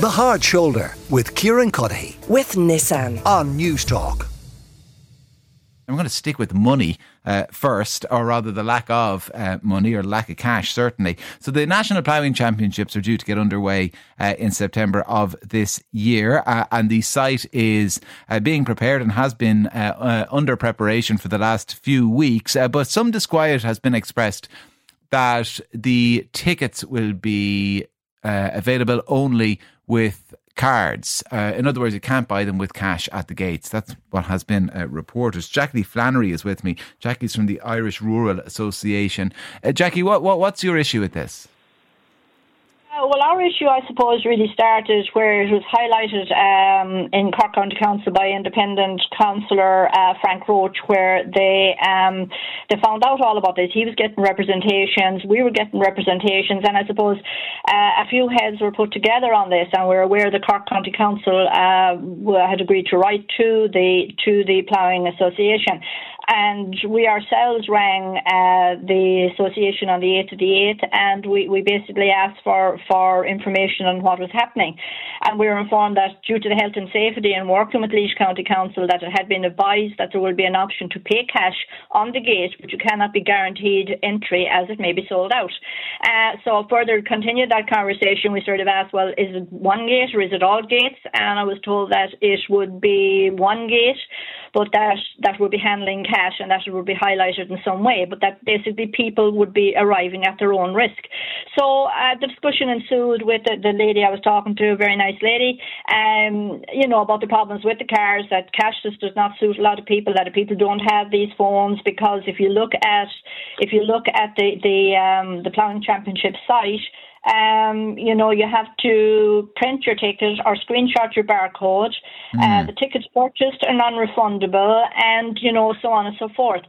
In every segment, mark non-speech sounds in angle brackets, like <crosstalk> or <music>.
The Hard Shoulder with Kieran Cuddihy with Nissan. on Newstalk. I'm going to stick with money uh, first, or rather the lack of uh, money or lack of cash, certainly. So the National Ploughing Championships are due to get underway uh, in September of this year, uh, and the site is uh, being prepared and has been uh, under preparation for the last few weeks. but some disquiet has been expressed that the tickets will be available only with cards. Uh, in other words, you can't buy them with cash at the gates. That's what has been uh, reported. Jackie Flannery is with me. Jackie's from the Irish Rural Association. Uh, Jackie, what, what what's your issue with this? Well, our issue, I suppose, really started where it was highlighted um, in Cork County Council by independent councillor uh, Frank Roche, where they um, they found out all about this. He was getting representations, we were getting representations, and I suppose uh, a few heads were put together on this, and we're aware the Cork County Council uh, had agreed to write to the to the Ploughing Association and we ourselves rang uh, the association on the 8th of the 8th and we, we basically asked for, for information on what was happening. And we were informed that due to the health and safety and working with Laois County Council that it had been advised that there will be an option to pay cash on the gate, but you cannot be guaranteed entry as it may be sold out. Uh, so further continued that conversation, we sort of asked, well, is it one gate or is it all gates? And I was told that it would be one gate, but that, that would be handling cash and that would be highlighted in some way, but that basically people would be arriving at their own risk. So uh, the discussion ensued with the, the, lady I was talking to, a very nice lady, um, you know, about the problems with the cars, that cash just does not suit a lot of people, that people don't have these phones because if you look at if you look at the the um, the ploughing championship site, um, you know, you have to print your ticket or screenshot your barcode. Mm. Uh, the tickets purchased are non-refundable, and you know, so on and so forth.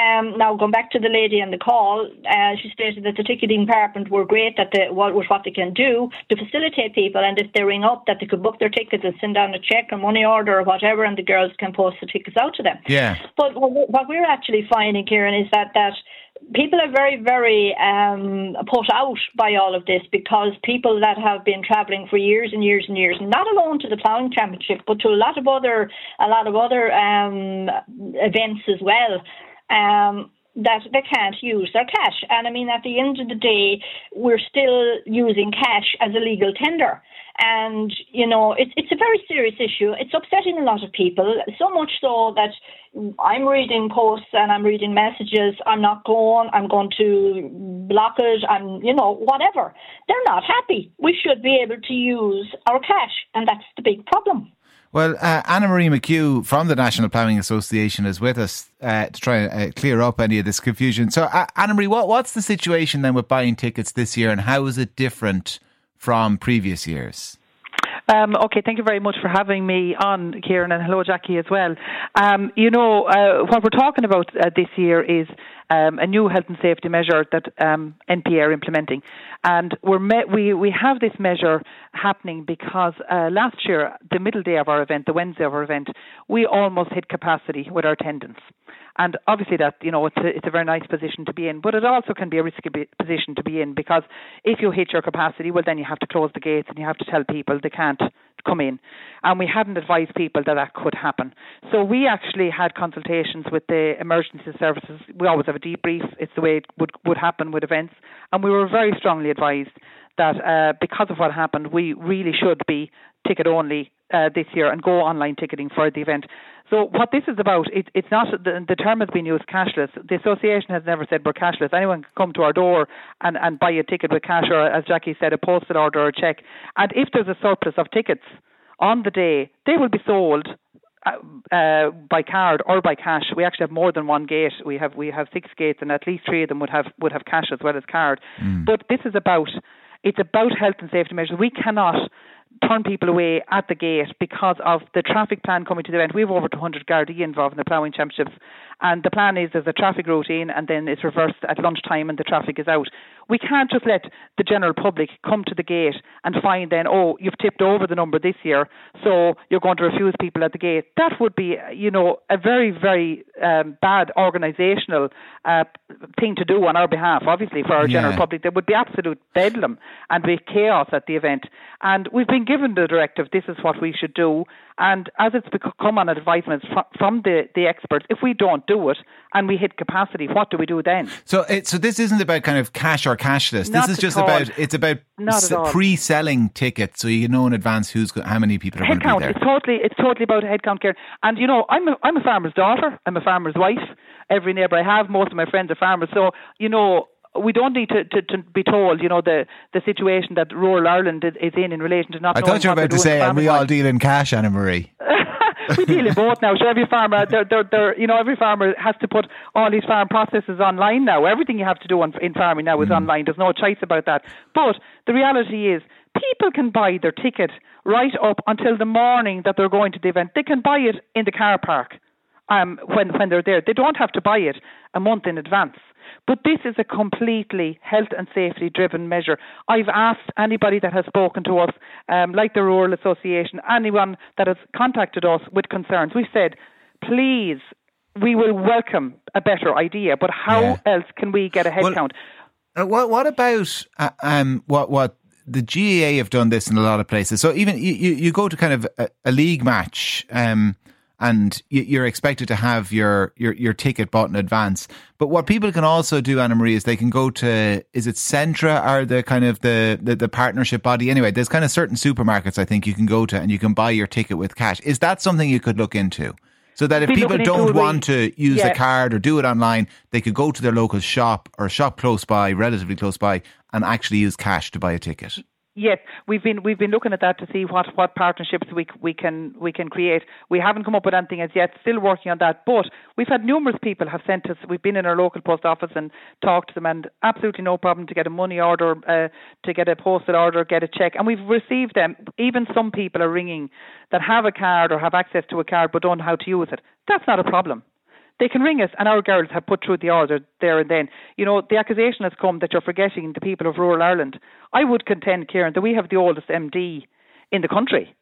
Um, now, going back to the lady on the call, uh, she stated that the ticketing department were great that they, what was what they can do to facilitate people, and if they ring up, that they could book their tickets and send down a check or money order or whatever, and the girls can post the tickets out to them. Yeah. But what we're actually finding, Kieran, is that that people are very, very um, put out by all of this because people that have been travelling for years and years and years, not alone to the ploughing championship, but to a lot of other, a lot of other um, events as well. Um, that they can't use their cash. And I mean, at the end of the day, we're still using cash as a legal tender. And, you know, it's, it's a very serious issue. It's upsetting a lot of people, so much so that I'm reading posts and I'm reading messages. I'm not going. I'm going to block it. I'm, you know, whatever. They're not happy. We should be able to use our cash, and that's the big problem. Well, uh, Anna Marie McHugh from the National Ploughing Association is with us uh, to try and uh, clear up any of this confusion. So, uh, Anna Marie, what, what's the situation then with buying tickets this year, and how is it different from previous years? Um, okay, thank you very much for having me on, Kieran, and hello, Jackie, as well. Um, you know, uh, what we're talking about uh, this year is um, a new health and safety measure that um, NPA are implementing. And we're we, we have this measure happening because uh, last year, the middle day of our event, the Wednesday of our event, we almost hit capacity with our attendance. And obviously, that you know, it's a, it's a very nice position to be in, but it also can be a risky position to be in because if you hit your capacity, well, then you have to close the gates and you have to tell people they can't come in. And we hadn't advised people that that could happen. So we actually had consultations with the emergency services. We always have a debrief. It's the way it would would happen with events, and we were very strongly advised that uh, because of what happened, we really should be ticket only uh, this year and go online ticketing for the event. So what this is about, it, it's not the, the term has been used cashless. The association has never said we're cashless. Anyone can come to our door and, and buy a ticket with cash or, as Jackie said, a postal order or a check. And if there's a surplus of tickets on the day, they will be sold uh, uh, by card or by cash. We actually have more than one gate. We have we have six gates, and at least three of them would have would have cash as well as card. Mm. But this is about it's about health and safety measures. We cannot turn people away at the gate because of the traffic plan coming to the event. We have over 200 Gardaí involved in the ploughing championships, and the plan is there's a traffic route in, and then it's reversed at lunchtime, and the traffic is out. We can't just let the general public come to the gate and find then, oh, you've tipped over the number this year, so you're going to refuse people at the gate. That would be, you know, a very, very um, bad organisational uh, thing to do on our behalf. Obviously, for our Yeah. general public, there would be absolute bedlam and be chaos at the event. And we've been given the directive: this is what we should do. And as it's become on advisements from the, the experts, if we don't do it and we hit capacity, what do we do then? So, it, so this isn't about kind of cash or cashless. Not this is just all. about it's about s- pre-selling tickets, so you know in advance who's how many people are going to be there. It's totally it's totally about headcount care. And you know, I'm a I'm a farmer's daughter. I'm a farmer's wife. Every neighbour I have, most of my friends are farmers. So you know. We don't need to, to, to be told, you know, the, the situation that rural Ireland is, in in relation to not I thought you were about to say, and we all deal in cash, Anna Marie. We deal in both now. So every farmer, they're, they're, they're, you know, every farmer has to put all these farm processes online now. Everything you have to do on, in farming now is Mm. online. There's no choice about that. But the reality is, people can buy their ticket right up until the morning that they're going to the event. They can buy it in the car park um, when when they're there. They don't have to buy it a month in advance. But this is a completely health and safety driven measure. I've asked anybody that has spoken to us, um, like the Rural Association, anyone that has contacted us with concerns, we've said, please, we will welcome a better idea, but how Yeah. else can we get a head Well, count? Uh, what what about uh, um what what the GAA have done this in a lot of places. So even you, you, you go to kind of a, a league match, um, and you, you're expected to have your, your your ticket bought in advance. But what people can also do, Anna Marie, is they can go to is it Centra or the kind of the, the the partnership body. Anyway, there's kind of certain supermarkets I think you can go to and you can buy your ticket with cash. Is that something you could look into? So that if people don't want to use yeah. a card or do it online, they could go to their local shop or shop close by, relatively close by, and actually use cash to buy a ticket. Yes, we've been we've been looking at that to see what, what partnerships we we can we can create. We haven't come up with anything as yet. Still working on that, but we've had numerous people have sent us. We've been in our local post office and talked to them, and absolutely no problem to get a money order, uh, to get a postal order, get a check, and we've received them. Even some people are ringing that have a card or have access to a card but don't know how to use it. That's not a problem they can ring us, and our girls have put through the order there and then. You know, the accusation has come that you're forgetting the people of rural Ireland. I would contend, Kieran, that we have the oldest MD in the country,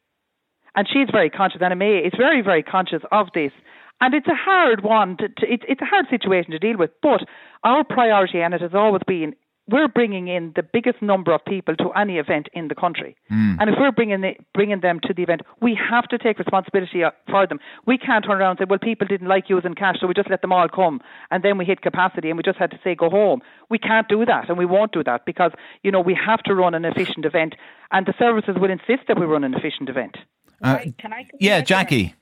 and she's very conscious, Anna May is very, very conscious of this. And it's a hard one. To, to, it's it's a hard situation to deal with. But our priority, and it has always been, we're bringing in the biggest number of people to any event in the country. And if we're bringing the, bringing them to the event, we have to take responsibility uh, for them. We can't turn around and say, well, people didn't like using cash, so we just let them all come, and then we hit capacity, and we just had to say go home. We can't do that, and we won't do that because you know we have to run an efficient event, and the services will insist that we run an efficient event. Uh, Can I? yeah, Jackie.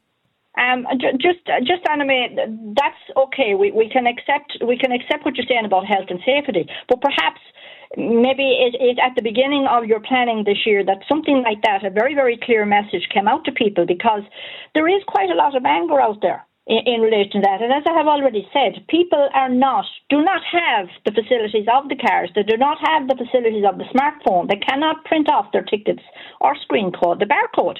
Um, ju- just, just Anna Marie. That's okay. We we can accept we can accept what you're saying about health and safety, but perhaps maybe it, it at the beginning of your planning this year that something like that, a very very clear message came out to people because there is quite a lot of anger out there. In, in relation to that, and as I have already said, people are not, do not have the facilities of the cars. They do not have the facilities of the smartphone. They cannot print off their tickets or screen code, the barcode.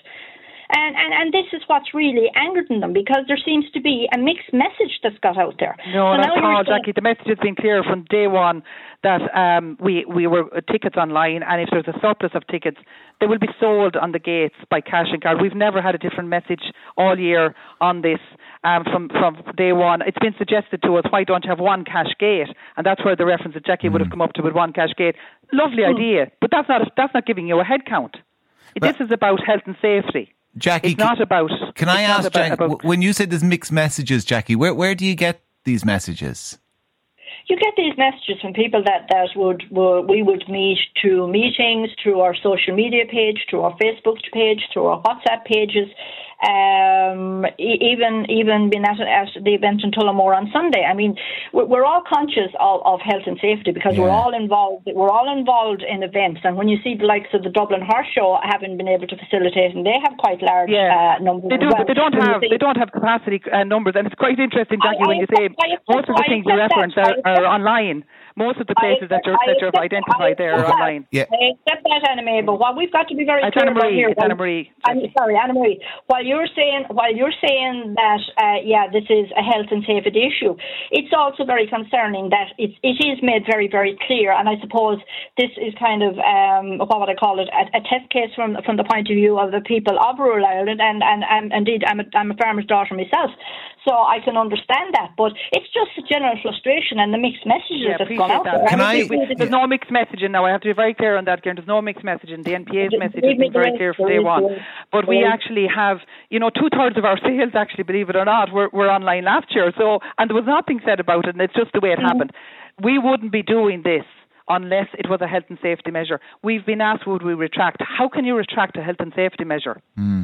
And, and and this is what's really angered them because there seems to be a mixed message that's got out there. No, So that's now all, saying- Jackie. The message has been clear from day one that um, we we were uh, tickets online, and if there's a surplus of tickets, they will be sold on the gates by cash and card. We've never had a different message all year on this. Um, from from day one, it's been suggested to us, why don't you have one cash gate? And that's where the reference that Jackie would have come up to with one cash gate. Lovely idea, but that's not that's not giving you a head count. This is about health and safety. Jackie, It's not about. Can I ask, about- Jackie, about- when you said there's mixed messages, Jackie, where where do you get these messages? you get these messages from people that that would, would we would meet through meetings, through our social media page, through our Facebook page, through our WhatsApp pages, um, even even being at, at the event in Tullamore on Sunday. I mean, we're, we're all conscious of, of health and safety because we're all involved. We're all involved in events, and when you see the likes of the Dublin Horse Show having been able to facilitate, and they have quite large Yeah, uh, numbers. they do, well. but they don't When have they don't have capacity uh, numbers, and it's quite interesting, I- Jackie, when you say most of the things you that. reference are, are online. Most of the places that you're, that you've identified there are online. Yeah. I accept that, Anna May, but what we've got to be very It's clear Anna about here. Anna Marie, I'm sorry, Anna Marie. While you're saying, while you're saying that, uh, yeah, this is a health and safety issue, it's also very concerning that it's, it is made very, very clear. And I suppose this is kind of um, what would I call it, a, a test case from from the point of view of the people of rural Ireland. And and, and indeed, I'm a, I'm a farmer's daughter myself, so I can understand that. But it's just a general frustration and the mixed messages Yeah, that's appreciate gone out that. there. Can And I- We- There's no mixed messaging now. I have to be very clear on that, Kieran. There's no mixed messaging. The NPA's message has been very clear from day one. But we actually have, you know, two thirds of our <laughs> sales, actually, believe it or not, were, were online last year. So, and there was nothing said about it, and it's just the way it mm-hmm. happened. We wouldn't be doing this unless it was a health and safety measure. We've been asked, would we retract? How can you retract a health and safety measure?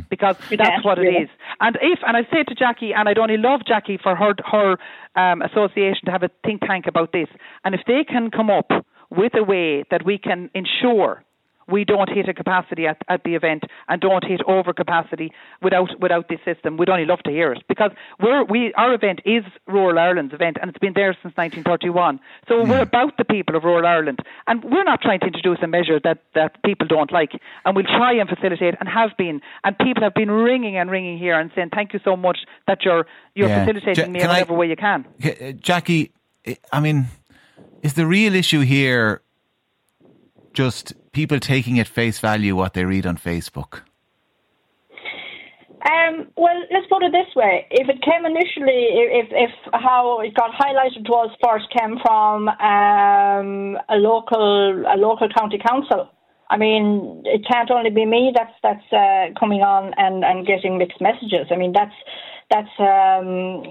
Because that's what it yeah. is. And if, and I say to Jackie, and I'd only love Jackie for her her um, association to have a think tank about this, and if they can come up with a way that we can ensure we don't hit a capacity at, at the event and don't hit over capacity without without this system. We'd only love to hear it because we're we our event is Rural Ireland's event and it's been there since 1931. So we're about the people of rural Ireland and we're not trying to introduce a measure that that people don't like and we'll try and facilitate and have been and people have been ringing and ringing here and saying thank you so much that you're you're Yeah. facilitating Ja- me in I- way you can. Uh, Jackie, I mean, is the real issue here just people taking at face value what they read on Facebook? Um, well, let's put it this way: if it came initially, if if how it got highlighted was first came from um, a local a local county council. I mean, it can't only be me that's that's uh, coming on and, and getting mixed messages. I mean, that's that's um,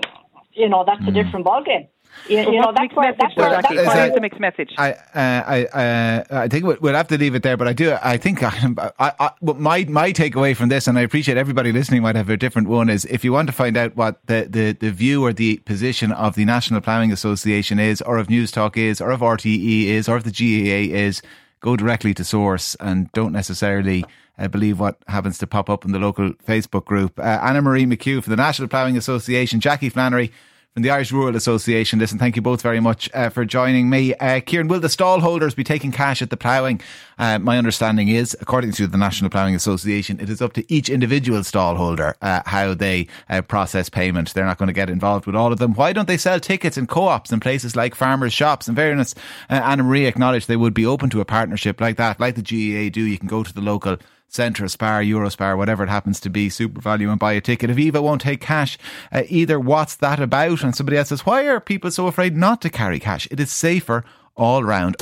you know that's a different ballgame. You, So you know that's mixed where that's where, that's Is What where is the mixed message? I, uh, I, uh, I think we- we'll have to leave it there, but I do. I think <laughs> I, I, I, what my my takeaway from this, and I appreciate everybody listening might have a different one, is if you want to find out what the, the, the view or the position of the National Ploughing Association is, or of Newstalk is, or of RTE is, or of the GAA is, go directly to source and don't necessarily. Uh, believe what happens to pop up in the local Facebook group. Uh, Anna Marie McHugh for the National Ploughing Association, Jackie Flannery from the Irish Rural Association. Listen, thank you both very much uh, for joining me. Uh, Kieran, will the stall holders be taking cash at the ploughing? Uh, my understanding is, according to the National Ploughing Association, it is up to each individual stall holder uh, how they uh, process payment. They're not going to get involved with all of them. Why don't they sell tickets in co-ops in places like farmers' shops? In fairness, uh, Anna Marie acknowledged they would be open to a partnership like that, like the GAA do. You can go to the local Centra, Spar, Eurospar, whatever it happens to be, SuperValu, and buy a ticket. If Eva won't take cash uh, either, what's that about? And somebody else says, why are people so afraid not to carry cash? It is safer all round.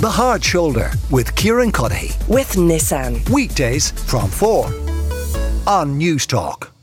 The Hard Shoulder with Kieran Cuddihy. with Nissan. Weekdays from 4 on Newstalk.